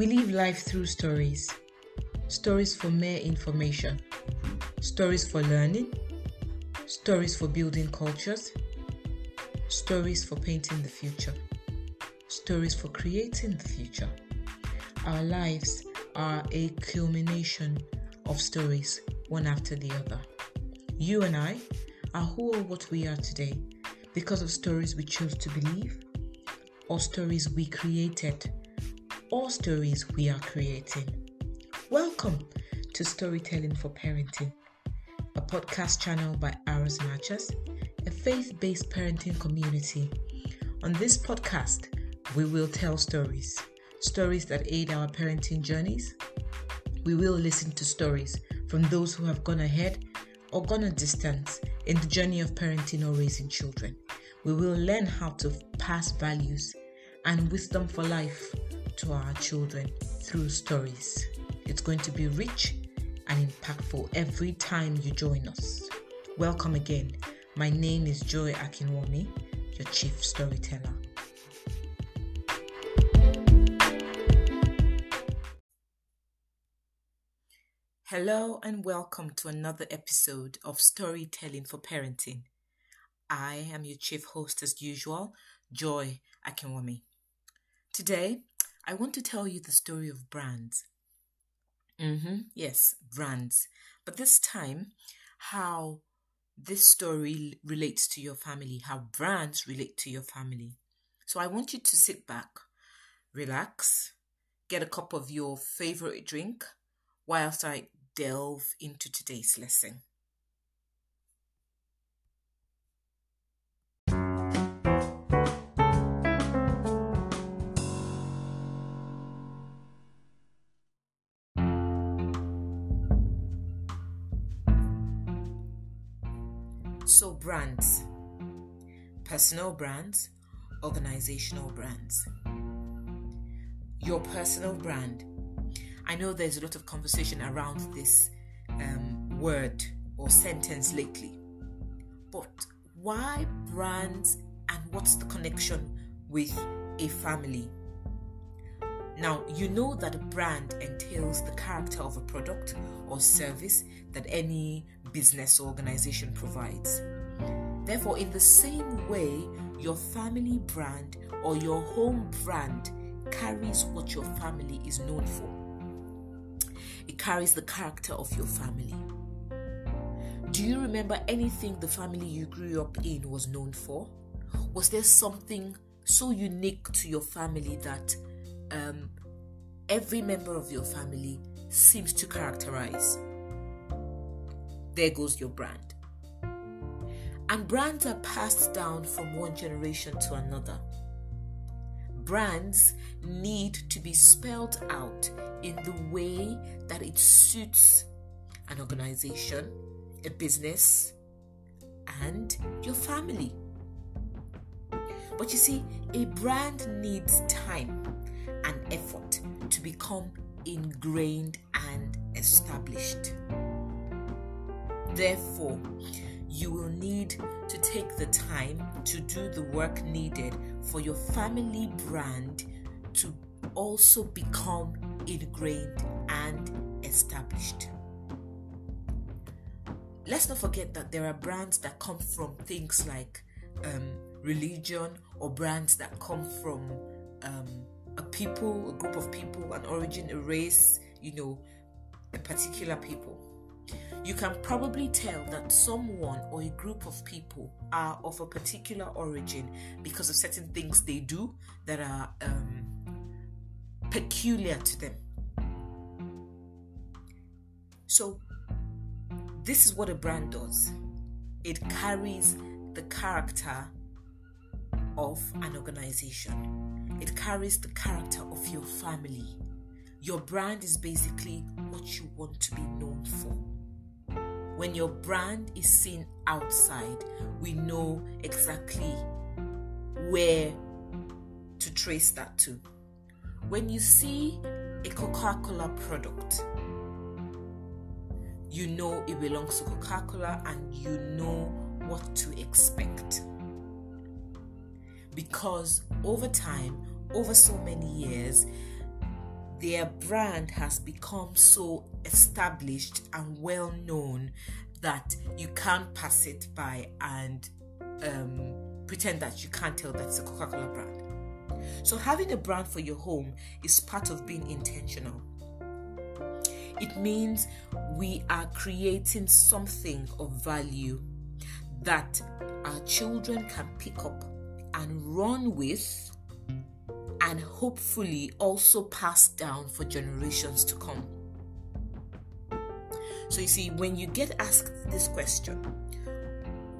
We live life through stories. Stories for mere information, stories for learning, stories for building cultures, stories for painting the future, stories for creating the future. Our lives are a culmination of stories, one after the other. You and I are who or what we are today because of stories we chose to believe, or stories we created, or stories we are creating. Welcome to Storytelling for Parenting, a podcast channel by Aros Matches, a faith based parenting community. On this podcast, we will tell stories, stories that aid our parenting journeys. We will listen to stories from those who have gone ahead or gone a distance in the journey of parenting or raising children. We will learn how to pass values and wisdom for life to our children through stories. It's going to be rich and impactful every time you join us. Welcome again. My name is Joy Akinwumi, your chief storyteller. Hello and welcome to another episode of Storytelling for Parenting. I am your chief host as usual, Joy Akinwumi. Today, I want to tell you the story of brands. Mm-hmm, yes, brands. But this time, how this story relates to your family, how brands relate to your family. So I want you to sit back, relax, get a cup of your favorite drink whilst I delve into today's lesson. Brands personal brands, organizational brands. Your personal brand I know there's a lot of conversation around this um, word or sentence lately. But why brands and what's the connection with a family? Now, you know that a brand entails the character of a product or service that any business or organization provides. Therefore, in the same way, your family brand or your home brand carries what your family is known for. It carries the character of your family. Do you remember anything the family you grew up in was known for? Was there something so unique to your family that um, every member of your family seems to characterize? There goes your brand. And brands are passed down from one generation to another brands need to be spelled out in the way that it suits an organization, a business, and your family. But you see, a brand needs time and effort to become ingrained and established. Therefore, you will need to take the time to do the work needed for your family brand to also become ingrained and established. Let's not forget that there are brands that come from things like um, religion or brands that come from um, a people, a group of people, an origin, a race, you know, a particular people you can probably tell that someone or a group of people are of a particular origin because of certain things they do that are um, peculiar to them. So, this is what a brand does it carries the character of an organization, it carries the character of your family. Your brand is basically what you want to be known for. When your brand is seen outside, we know exactly where to trace that to. When you see a Coca Cola product, you know it belongs to Coca Cola and you know what to expect. Because over time, over so many years, their brand has become so established and well known that you can't pass it by and um, pretend that you can't tell that it's a Coca Cola brand. So, having a brand for your home is part of being intentional. It means we are creating something of value that our children can pick up and run with and hopefully also pass down for generations to come. So, you see, when you get asked this question,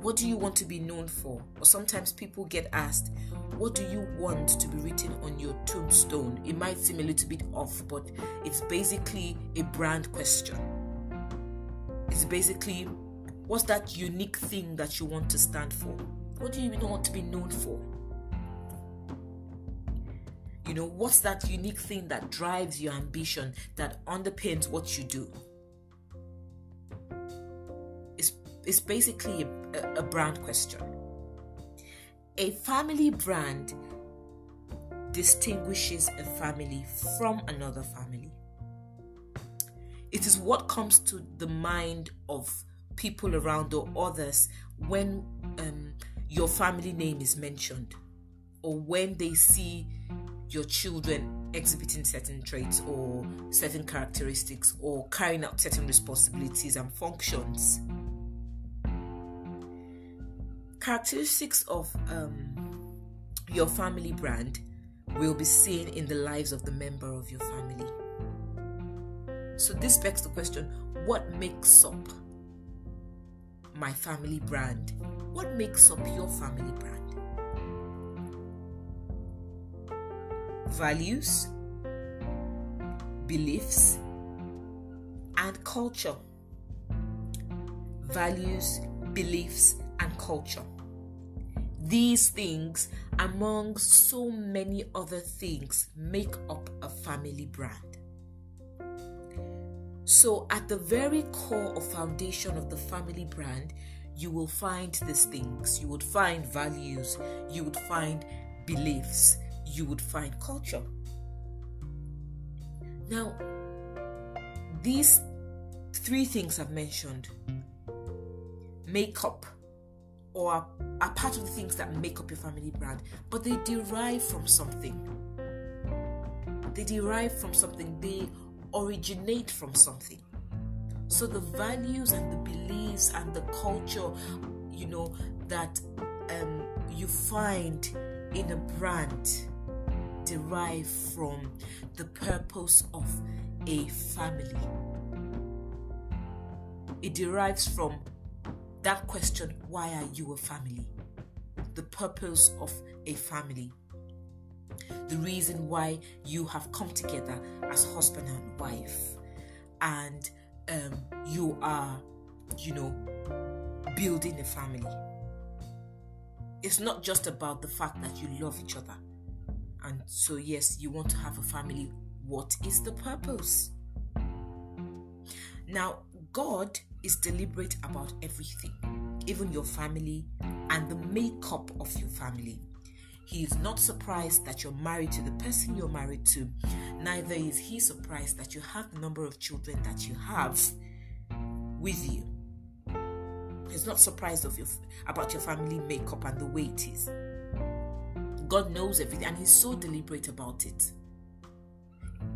what do you want to be known for? Or sometimes people get asked, what do you want to be written on your tombstone? It might seem a little bit off, but it's basically a brand question. It's basically what's that unique thing that you want to stand for? What do you want to be known for? You know, what's that unique thing that drives your ambition, that underpins what you do? It's basically a, a brand question. A family brand distinguishes a family from another family. It is what comes to the mind of people around or others when um, your family name is mentioned or when they see your children exhibiting certain traits or certain characteristics or carrying out certain responsibilities and functions. Characteristics of um, your family brand will be seen in the lives of the member of your family. So, this begs the question what makes up my family brand? What makes up your family brand? values, beliefs, and culture. Values, beliefs, and culture. These things, among so many other things, make up a family brand. So, at the very core or foundation of the family brand, you will find these things. You would find values, you would find beliefs, you would find culture. Now, these three things I've mentioned make up or are, part of the things that make up your family brand, but they derive from something. They derive from something, they originate from something. So the values and the beliefs and the culture, you know, that um, you find in a brand derive from the purpose of a family. It derives from that question why are you a family? The purpose of a family. The reason why you have come together as husband and wife. And um, you are, you know, building a family. It's not just about the fact that you love each other and so, yes, you want to have a family. What is the purpose? Now, God is deliberate about everything, even your family and the makeup of your family. He is not surprised that you're married to the person you're married to. Neither is he surprised that you have the number of children that you have with you. He's not surprised of your, about your family makeup and the way it is. God knows everything and He's so deliberate about it.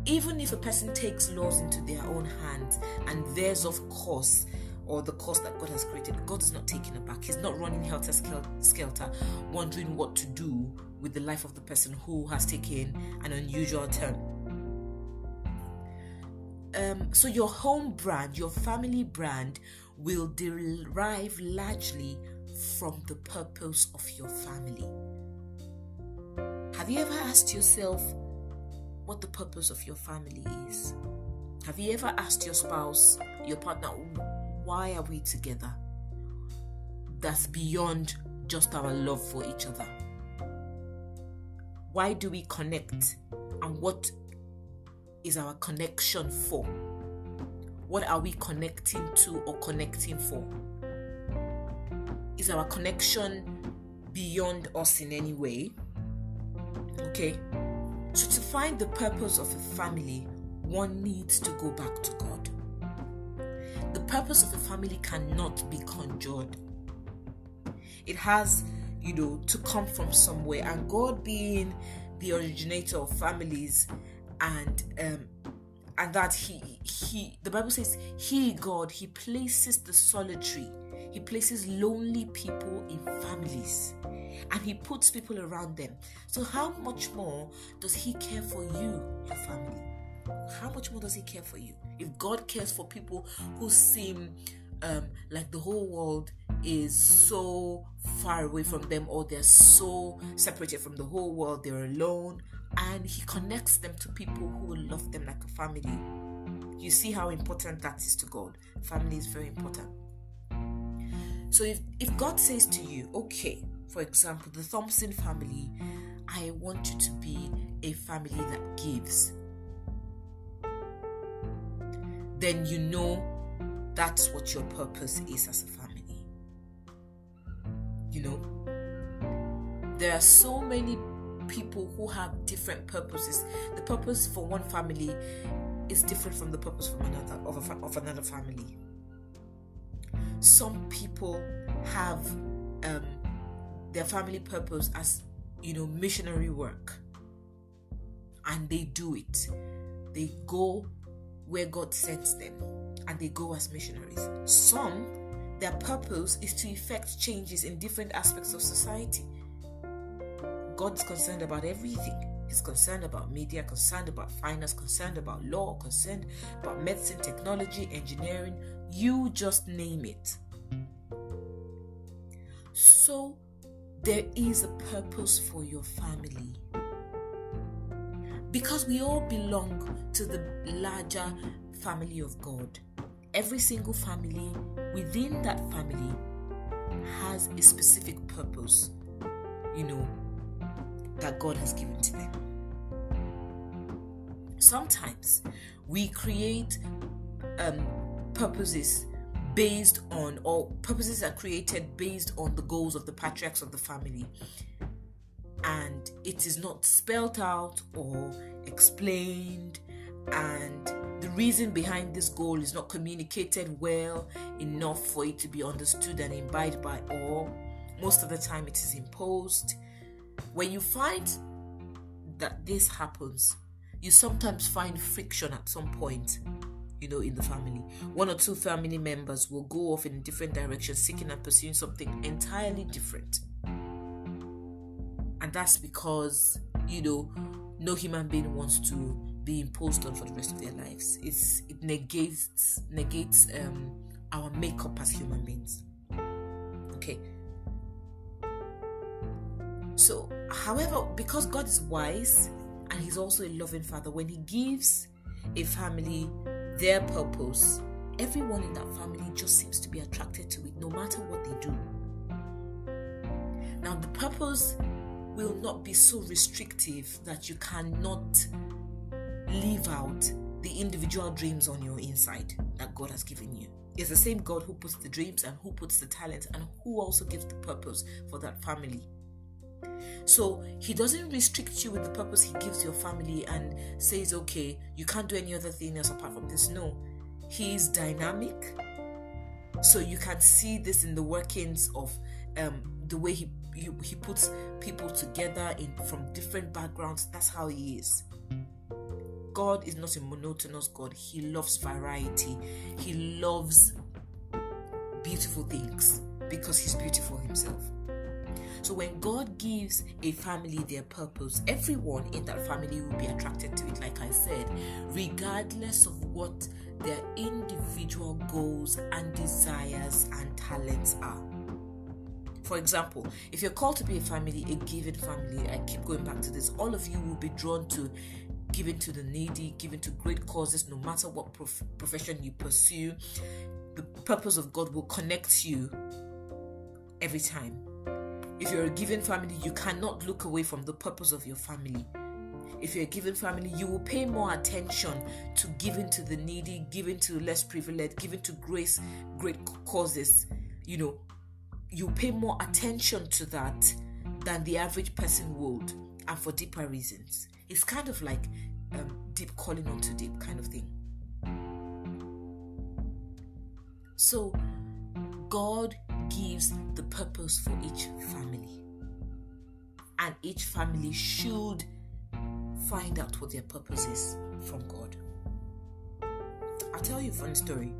Even if a person takes laws into their own hands and theirs, of course, or the course that God has created, God is not taking it back. He's not running helter skelter, wondering what to do with the life of the person who has taken an unusual turn. Um, so, your home brand, your family brand, will derive largely from the purpose of your family. Have you ever asked yourself what the purpose of your family is? Have you ever asked your spouse, your partner, why are we together? That's beyond just our love for each other. Why do we connect? And what is our connection for? What are we connecting to or connecting for? Is our connection beyond us in any way? Okay? So, to find the purpose of a family, one needs to go back to God. The purpose of a family cannot be conjured. It has, you know, to come from somewhere. And God being the originator of families and um and that he he the bible says he god he places the solitary he places lonely people in families and he puts people around them so how much more does he care for you your family how much more does he care for you if god cares for people who seem um, like the whole world is so far away from them or they're so separated from the whole world they're alone and he connects them to people who will love them like a family. You see how important that is to God. Family is very important. So if, if God says to you, okay, for example, the Thompson family, I want you to be a family that gives, then you know that's what your purpose is as a family. You know, there are so many people who have different purposes. The purpose for one family is different from the purpose from another of, a, of another family. Some people have um, their family purpose as you know missionary work, and they do it. They go where God sends them, and they go as missionaries. Some their purpose is to effect changes in different aspects of society god's concerned about everything. He's concerned about media, concerned about finance, concerned about law, concerned about medicine, technology, engineering. You just name it. So, there is a purpose for your family. Because we all belong to the larger family of God. Every single family within that family has a specific purpose. You know, that God has given to them. Sometimes we create um, purposes based on, or purposes are created based on the goals of the patriarchs of the family, and it is not spelled out or explained, and the reason behind this goal is not communicated well enough for it to be understood and imbibed by all. Most of the time, it is imposed. When you find that this happens, you sometimes find friction at some point, you know, in the family. One or two family members will go off in different directions, seeking and pursuing something entirely different. And that's because, you know, no human being wants to be imposed on for the rest of their lives. It's it negates negates um, our makeup as human beings. Okay, so, however, because God is wise and He's also a loving Father, when He gives a family their purpose, everyone in that family just seems to be attracted to it no matter what they do. Now, the purpose will not be so restrictive that you cannot leave out the individual dreams on your inside that God has given you. It's the same God who puts the dreams and who puts the talents and who also gives the purpose for that family. So he doesn't restrict you with the purpose he gives your family and says, okay, you can't do any other thing else apart from this. No, he is dynamic. So you can see this in the workings of um, the way he, he he puts people together in from different backgrounds. That's how he is. God is not a monotonous God. He loves variety. He loves beautiful things because he's beautiful himself. So when God gives a family their purpose, everyone in that family will be attracted to it, like I said, regardless of what their individual goals and desires and talents are. For example, if you're called to be a family, a given family, I keep going back to this, all of you will be drawn to giving to the needy, giving to great causes, no matter what prof- profession you pursue. The purpose of God will connect you every time if you're a given family, you cannot look away from the purpose of your family. If you're a given family, you will pay more attention to giving to the needy, giving to less privileged, giving to grace, great causes. You know, you pay more attention to that than the average person would, and for deeper reasons. It's kind of like um, deep calling onto deep kind of thing. So, God gives the purpose for each family, and each family should find out what their purpose is from God. I'll tell you a funny story.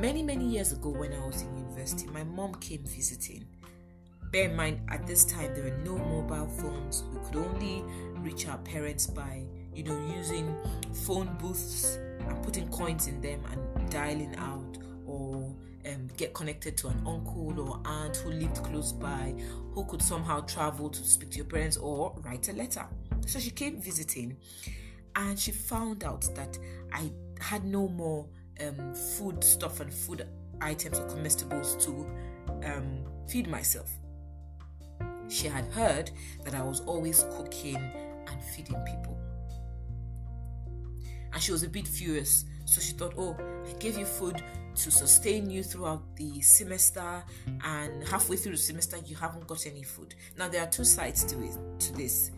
Many, many years ago, when I was in university, my mom came visiting. Bear in mind, at this time, there were no mobile phones. We could only reach our parents by, you know, using phone booths and putting coins in them and dialing out, or um, get connected to an uncle or aunt who lived close by, who could somehow travel to speak to your parents or write a letter. So she came visiting and she found out that I had no more um, food stuff and food items or comestibles to um, feed myself. She had heard that I was always cooking and feeding people. And she was a bit furious. So she thought, oh, I gave you food to sustain you throughout the semester, and halfway through the semester, you haven't got any food. Now, there are two sides to it, to this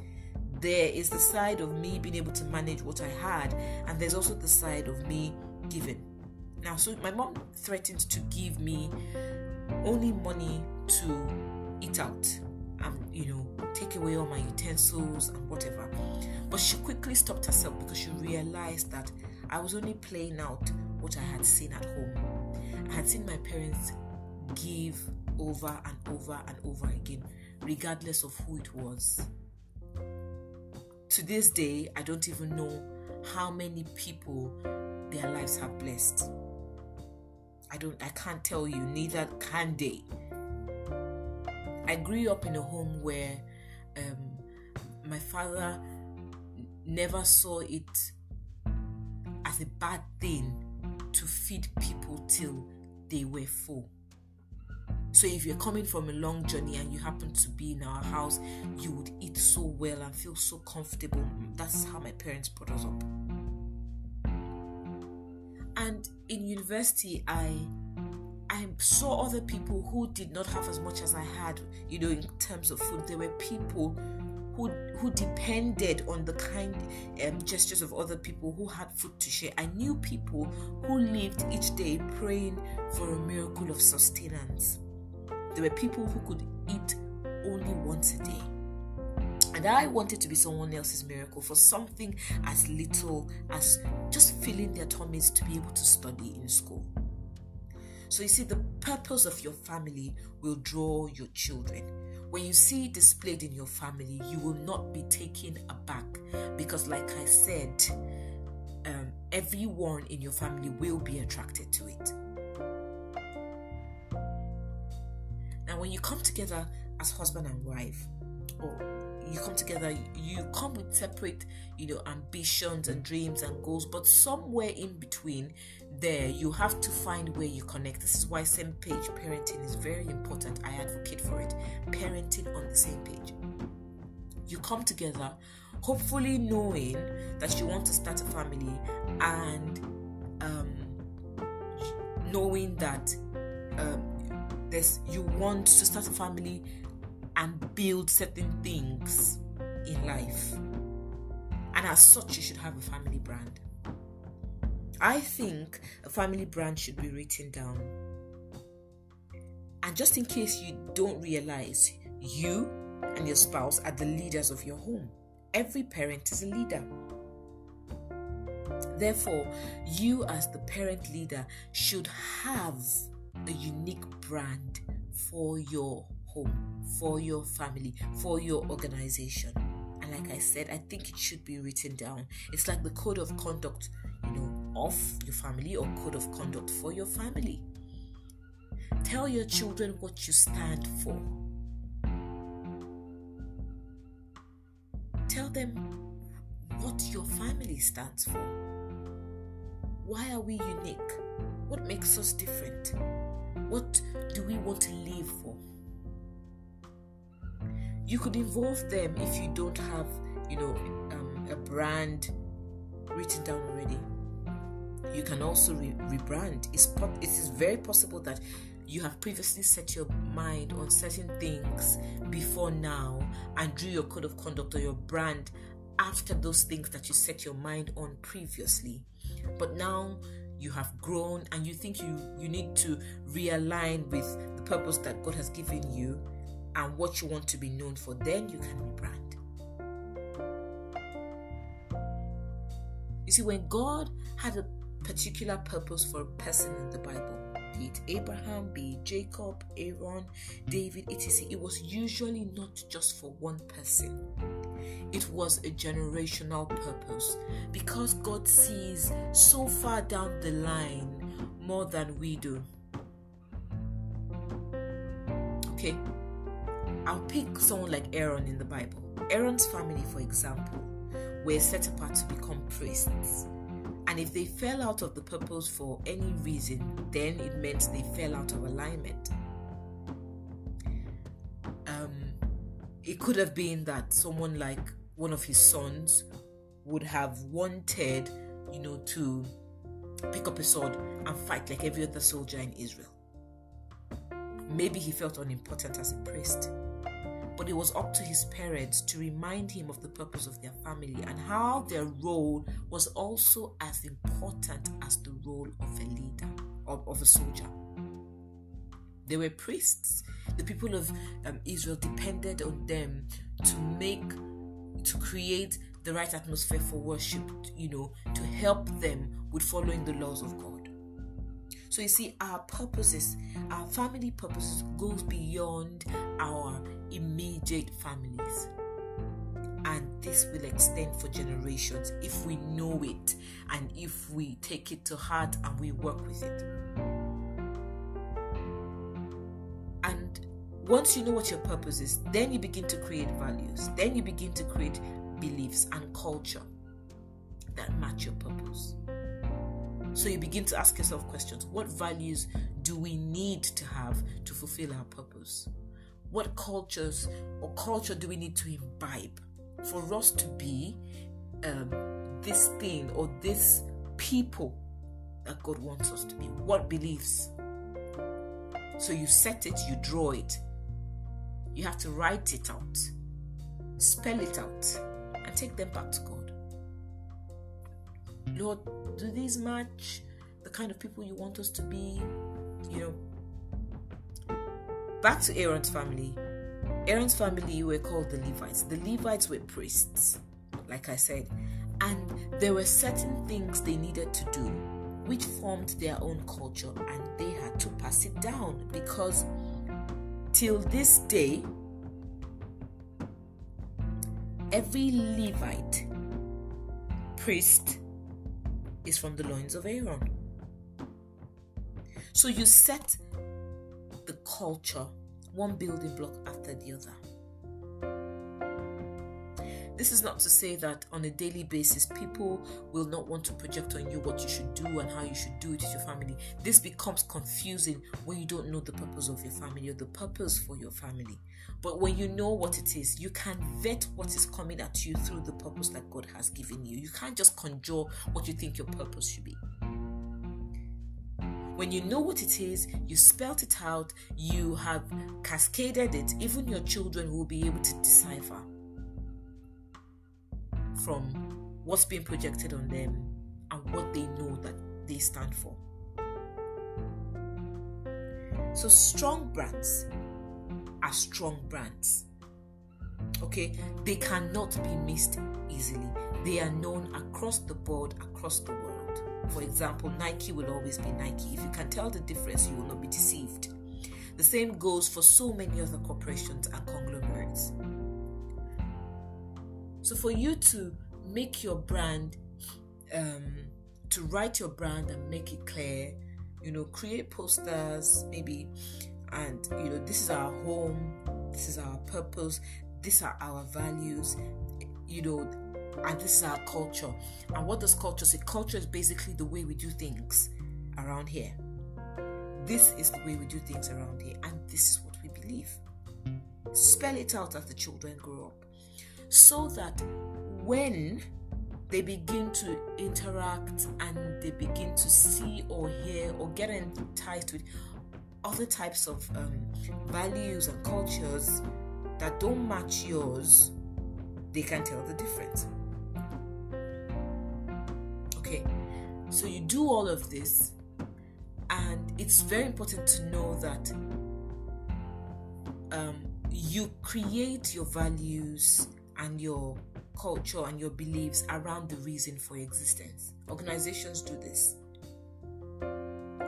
there is the side of me being able to manage what I had, and there's also the side of me giving. Now, so my mom threatened to give me only money to eat out and, you know, take away all my utensils and whatever. But she quickly stopped herself because she realized that I was only playing out what I had seen at home. I had seen my parents give over and over and over again, regardless of who it was to this day, I don't even know how many people their lives have blessed. I don't I can't tell you, neither can they. I grew up in a home where um, my father never saw it as a bad thing to feed people till they were full. So if you're coming from a long journey and you happen to be in our house, you would eat so well and feel so comfortable. That's how my parents brought us up. And in university, I I saw other people who did not have as much as I had, you know, in terms of food. There were people who who depended on the kind um, gestures of other people who had food to share. I knew people who lived each day praying for a miracle of sustenance. There were people who could eat only once a day. And I wanted to be someone else's miracle for something as little as just filling their tummies to be able to study in school. So you see, the purpose of your family will draw your children. When you see it displayed in your family, you will not be taken aback because, like I said, um, everyone in your family will be attracted to it. Now, when you come together as husband and wife, or you come together, you come with separate, you know, ambitions and dreams and goals, but somewhere in between there, you have to find where you connect. This is why same page parenting is very important. I advocate for it. Parenting on the same page. You come together, hopefully knowing that you want to start a family and um, knowing that um, there's you want to start a family and build certain things in life. And as such, you should have a family brand. I think a family brand should be written down. And just in case you don't realize, you and your spouse are the leaders of your home. Every parent is a leader. Therefore, you, as the parent leader, should have a unique brand for your home, for your family, for your organization. And like I said, I think it should be written down. It's like the code of conduct, you know, of your family or code of conduct for your family. Tell your children what you stand for. Tell them what your family stands for. Why are we unique? What makes us different? What do we want to live for? You could involve them if you don't have, you know, um, a brand written down already. You can also re- rebrand. It's po- it is very possible that you have previously set your mind on certain things before now and drew your code of conduct or your brand after those things that you set your mind on previously. But now you have grown and you think you, you need to realign with the purpose that God has given you and what you want to be known for, then you can rebrand. You see, when God had a particular purpose for a person in the Bible, be it Abraham, be it Jacob, Aaron, David, etc., it was usually not just for one person. It was a generational purpose because God sees so far down the line more than we do. Okay, I'll pick someone like Aaron in the Bible. Aaron's family, for example, were set apart to become priests. And if they fell out of the purpose for any reason, then it meant they fell out of alignment. Um, it could have been that someone like one of his sons would have wanted, you know, to pick up a sword and fight like every other soldier in Israel. Maybe he felt unimportant as a priest but it was up to his parents to remind him of the purpose of their family and how their role was also as important as the role of a leader, of, of a soldier. They were priests. The people of um, Israel depended on them to make, to create the right atmosphere for worship, you know, to help them with following the laws of God. So you see, our purposes, our family purposes goes beyond our immediate families. And this will extend for generations if we know it and if we take it to heart and we work with it. And once you know what your purpose is, then you begin to create values. Then you begin to create beliefs and culture that match your purpose. So you begin to ask yourself questions What values do we need to have to fulfill our purpose? What cultures or culture do we need to imbibe for us to be um, this thing or this people that God wants us to be? What beliefs? So you set it, you draw it. You have to write it out, spell it out, and take them back to God. Lord, do these match the kind of people you want us to be? You know, back to Aaron's family. Aaron's family were called the Levites. The Levites were priests, like I said, and there were certain things they needed to do which formed their own culture and they had to pass it down because till this day every Levite priest is from the loins of Aaron. So you set the culture one building block after the other. This is not to say that on a daily basis people will not want to project on you what you should do and how you should do it with your family. This becomes confusing when you don't know the purpose of your family or the purpose for your family. But when you know what it is, you can vet what is coming at you through the purpose that God has given you. You can't just conjure what you think your purpose should be. When you know what it is, you spelt it out, you have cascaded it, even your children will be able to decipher from what's being projected on them and what they know that they stand for. So, strong brands are strong brands. Okay, they cannot be missed easily. They are known across the board, across the world. For example, Nike will always be Nike. If you can tell the difference, you will not be deceived. The same goes for so many other corporations and conglomerates. So for you to make your brand, um, to write your brand and make it clear, you know, create posters maybe, and you know, this is our home, this is our purpose, these are our values, you know, and this is our culture. And what does culture say? Culture is basically the way we do things around here. This is the way we do things around here, and this is what we believe. Spell it out as the children grow up so that when they begin to interact and they begin to see or hear or get enticed with other types of um, values and cultures that don't match yours, they can tell the difference. So you do all of this, and it's very important to know that um, you create your values and your culture and your beliefs around the reason for existence. Organizations do this.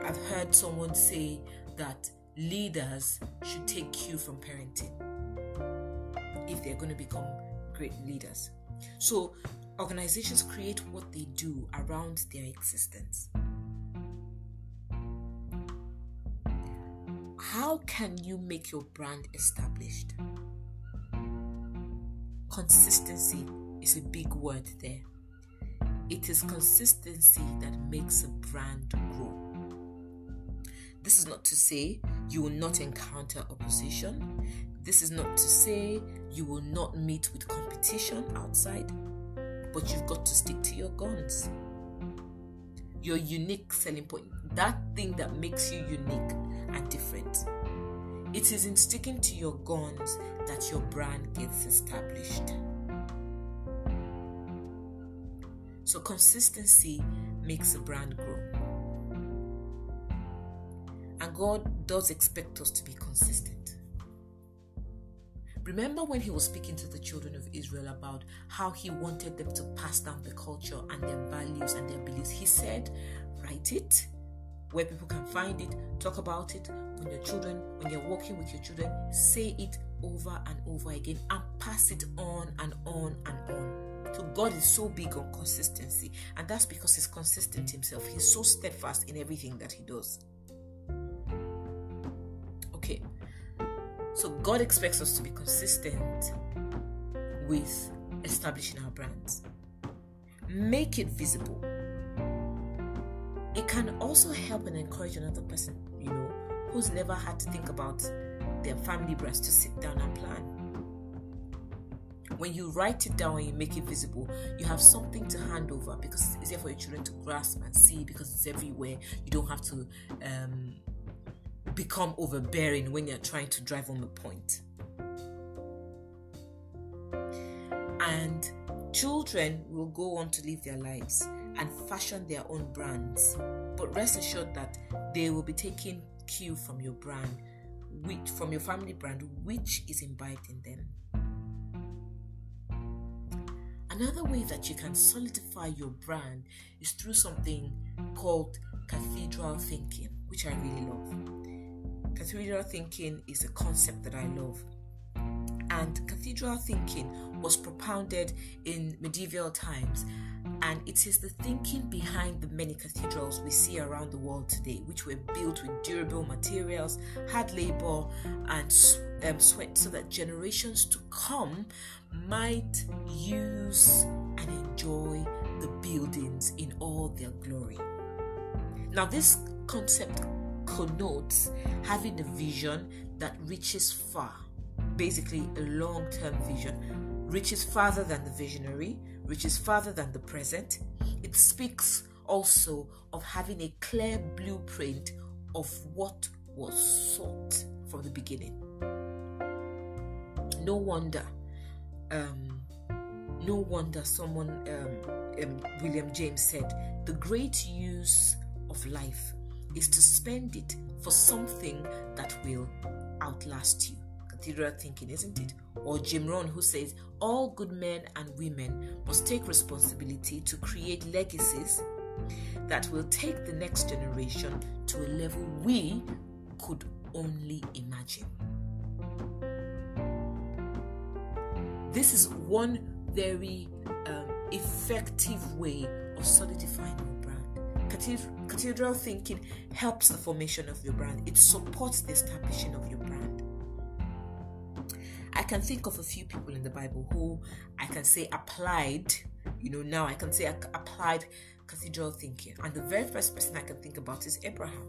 I've heard someone say that leaders should take cue from parenting if they're going to become great leaders. So, organizations create what they do around their existence. How can you make your brand established? Consistency is a big word there. It is consistency that makes a brand grow. This is not to say you will not encounter opposition. This is not to say you will not meet with competition outside, but you've got to stick to your guns. Your unique selling point, that thing that makes you unique and different. It is in sticking to your guns that your brand gets established. So, consistency makes a brand grow. And God does expect us to be consistent. Remember when he was speaking to the children of Israel about how he wanted them to pass down the culture and their values and their beliefs? He said, Write it where people can find it, talk about it when your children, when you're walking with your children, say it over and over again and pass it on and on and on. So God is so big on consistency, and that's because He's consistent Himself. He's so steadfast in everything that He does. So God expects us to be consistent with establishing our brands. Make it visible it can also help and encourage another person, you know, who's never had to think about their family brands to sit down and plan. When you write it down and you make it visible, you have something to hand over because it's easier for your children to grasp and see because it's everywhere. You don't have to um, become overbearing when you're trying to drive home a point. And children will go on to live their lives and fashion their own brands. But rest assured that they will be taking cue from your brand, which from your family brand, which is imbibed in them. Another way that you can solidify your brand is through something called cathedral thinking, which I really love. Cathedral thinking is a concept that I love. And cathedral thinking was propounded in medieval times and it is the thinking behind the many cathedrals we see around the world today, which were built with durable materials, hard labor, and um, sweat, so that generations to come might use and enjoy the buildings in all their glory. Now, this concept connotes having a vision that reaches far, basically, a long term vision, reaches farther than the visionary reaches farther than the present. It speaks also of having a clear blueprint of what was sought from the beginning. No wonder, um, no wonder someone, um, um, William James said, the great use of life is to spend it for something that will outlast you cathedral thinking, isn't it? Or Jim Rohn, who says all good men and women must take responsibility to create legacies that will take the next generation to a level we could only imagine. This is one very um, effective way of solidifying. Cathedral thinking helps the formation of your brand, it supports the establishing of your brand. I can think of a few people in the Bible who I can say applied, you know, now I can say applied cathedral thinking. And the very first person I can think about is Abraham.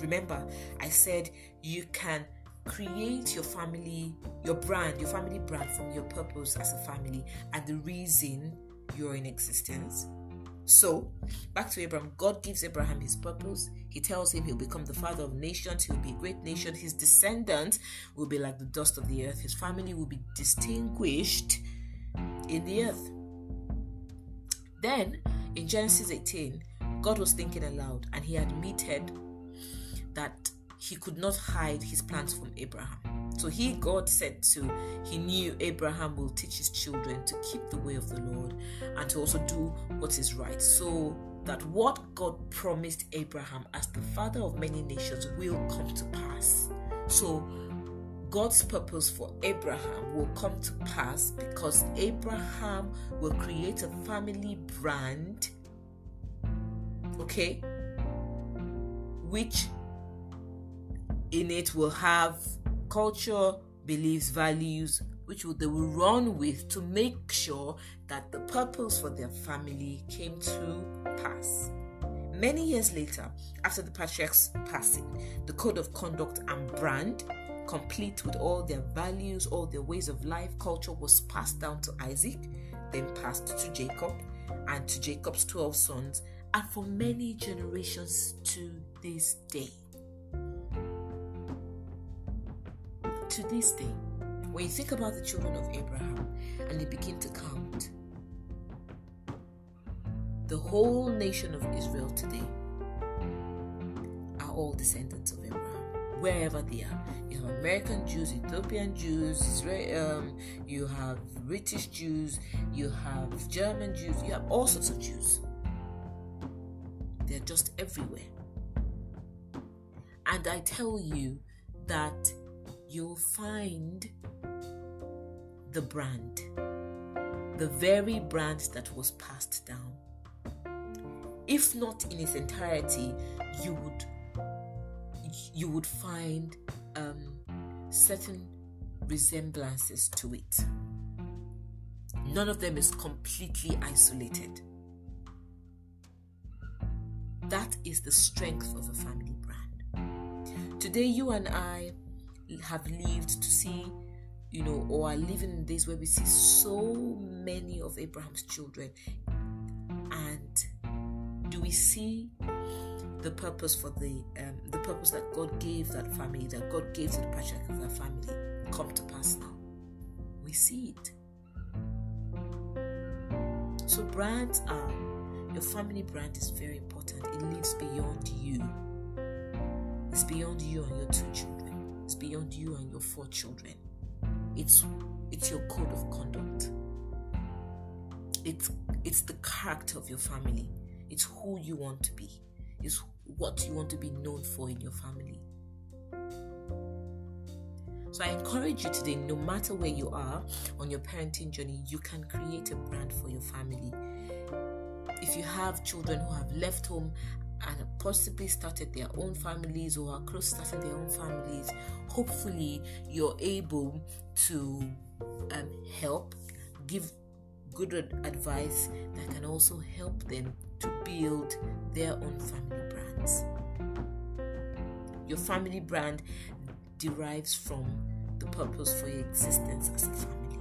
Remember, I said you can create your family, your brand, your family brand from your purpose as a family and the reason you're in existence. So, back to Abraham, God gives Abraham his purpose. He tells him he'll become the father of nations, he'll be a great nation. His descendants will be like the dust of the earth, his family will be distinguished in the earth. Then, In Genesis 18, God was thinking aloud and he admitted that he could not hide his plans from Abraham. So he, God said to, he knew Abraham will teach his children to keep the way of the Lord and to also do what is right. So that what God promised Abraham as the father of many nations will come to pass. So God's purpose for Abraham will come to pass because Abraham will create a family brand, okay, which in it will have culture, beliefs, values, which they will run with to make sure that the purpose for their family came to pass. Many years later, after the patriarch's passing, the code of conduct and brand, complete with all their values, all their ways of life, culture, was passed down to Isaac, then passed to Jacob, and to Jacob's 12 sons, and for many generations to this day. To this day, when you think about the children of Abraham and they begin to count, the whole nation of Israel today are all descendants of Abraham, wherever they are. You have American Jews, Ethiopian Jews, Israel, um, you have British Jews, you have German Jews, you have all sorts of Jews. They're just everywhere. And I tell you that you'll find the brand, the very brand that was passed down. If not in its entirety, you would you would find um, certain resemblances to it. None of them is completely isolated. That is the strength of a family brand. Today, you and I have lived to see, you know, or are living in where we see so many of Abraham's children. And do we see the purpose for the um, the purpose that God gave that family, that God gave to the patriarch of that family, come to pass now? We see it. So brands are your family brand is very important. It lives beyond you. It's beyond you and your two children. Beyond you and your four children. It's it's your code of conduct. It's it's the character of your family. It's who you want to be. It's what you want to be known for in your family. So I encourage you today, no matter where you are on your parenting journey, you can create a brand for your family. If you have children who have left home possibly started their own families or are close starting their own families, hopefully you're able to um, help, give good advice that can also help them to build their own family brands. Your family brand derives from the purpose for your existence as a family.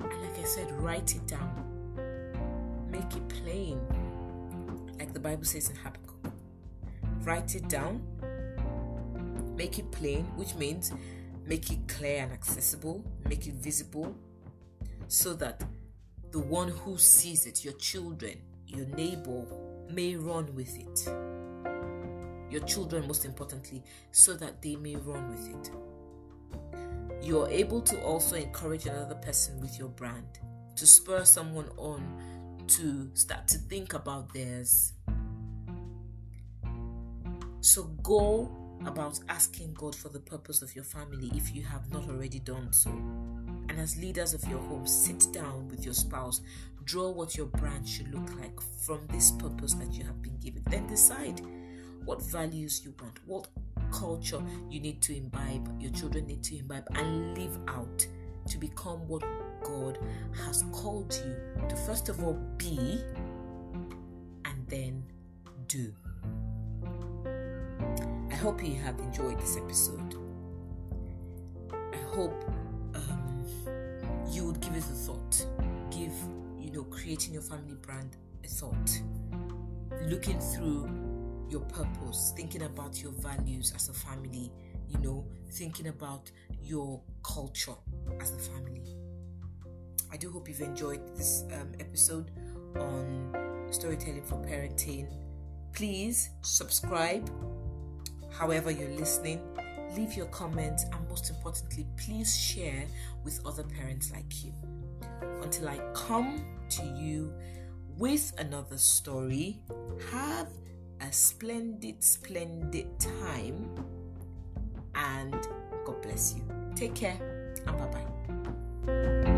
And like I said, write it down, make it plain like the Bible says in Habakkuk. Write it down, make it plain, which means make it clear and accessible, make it visible, so that the one who sees it, your children, your neighbor, may run with it. Your children, most importantly, so that they may run with it. You're able to also encourage another person with your brand, to spur someone on to start to think about theirs. So go about asking God for the purpose of your family if you have not already done so. And as leaders of your home, sit down with your spouse, draw what your brand should look like from this purpose that you have been given. Then decide what values you want, what culture you need to imbibe, your children need to imbibe, and live out to become what God has called you to first of all be and then do. I hope you have enjoyed this episode. I hope um, you would give it a thought. Give, you know, creating your family brand a thought. Looking through your purpose, thinking about your values as a family, you know, thinking about your culture as a family. I do hope you've enjoyed this um, episode on storytelling for parenting. Please subscribe however you're listening. Leave your comments and most importantly, please share with other parents like you. Until I come to you with another story, have a splendid, splendid time and God bless you. Take care and bye bye.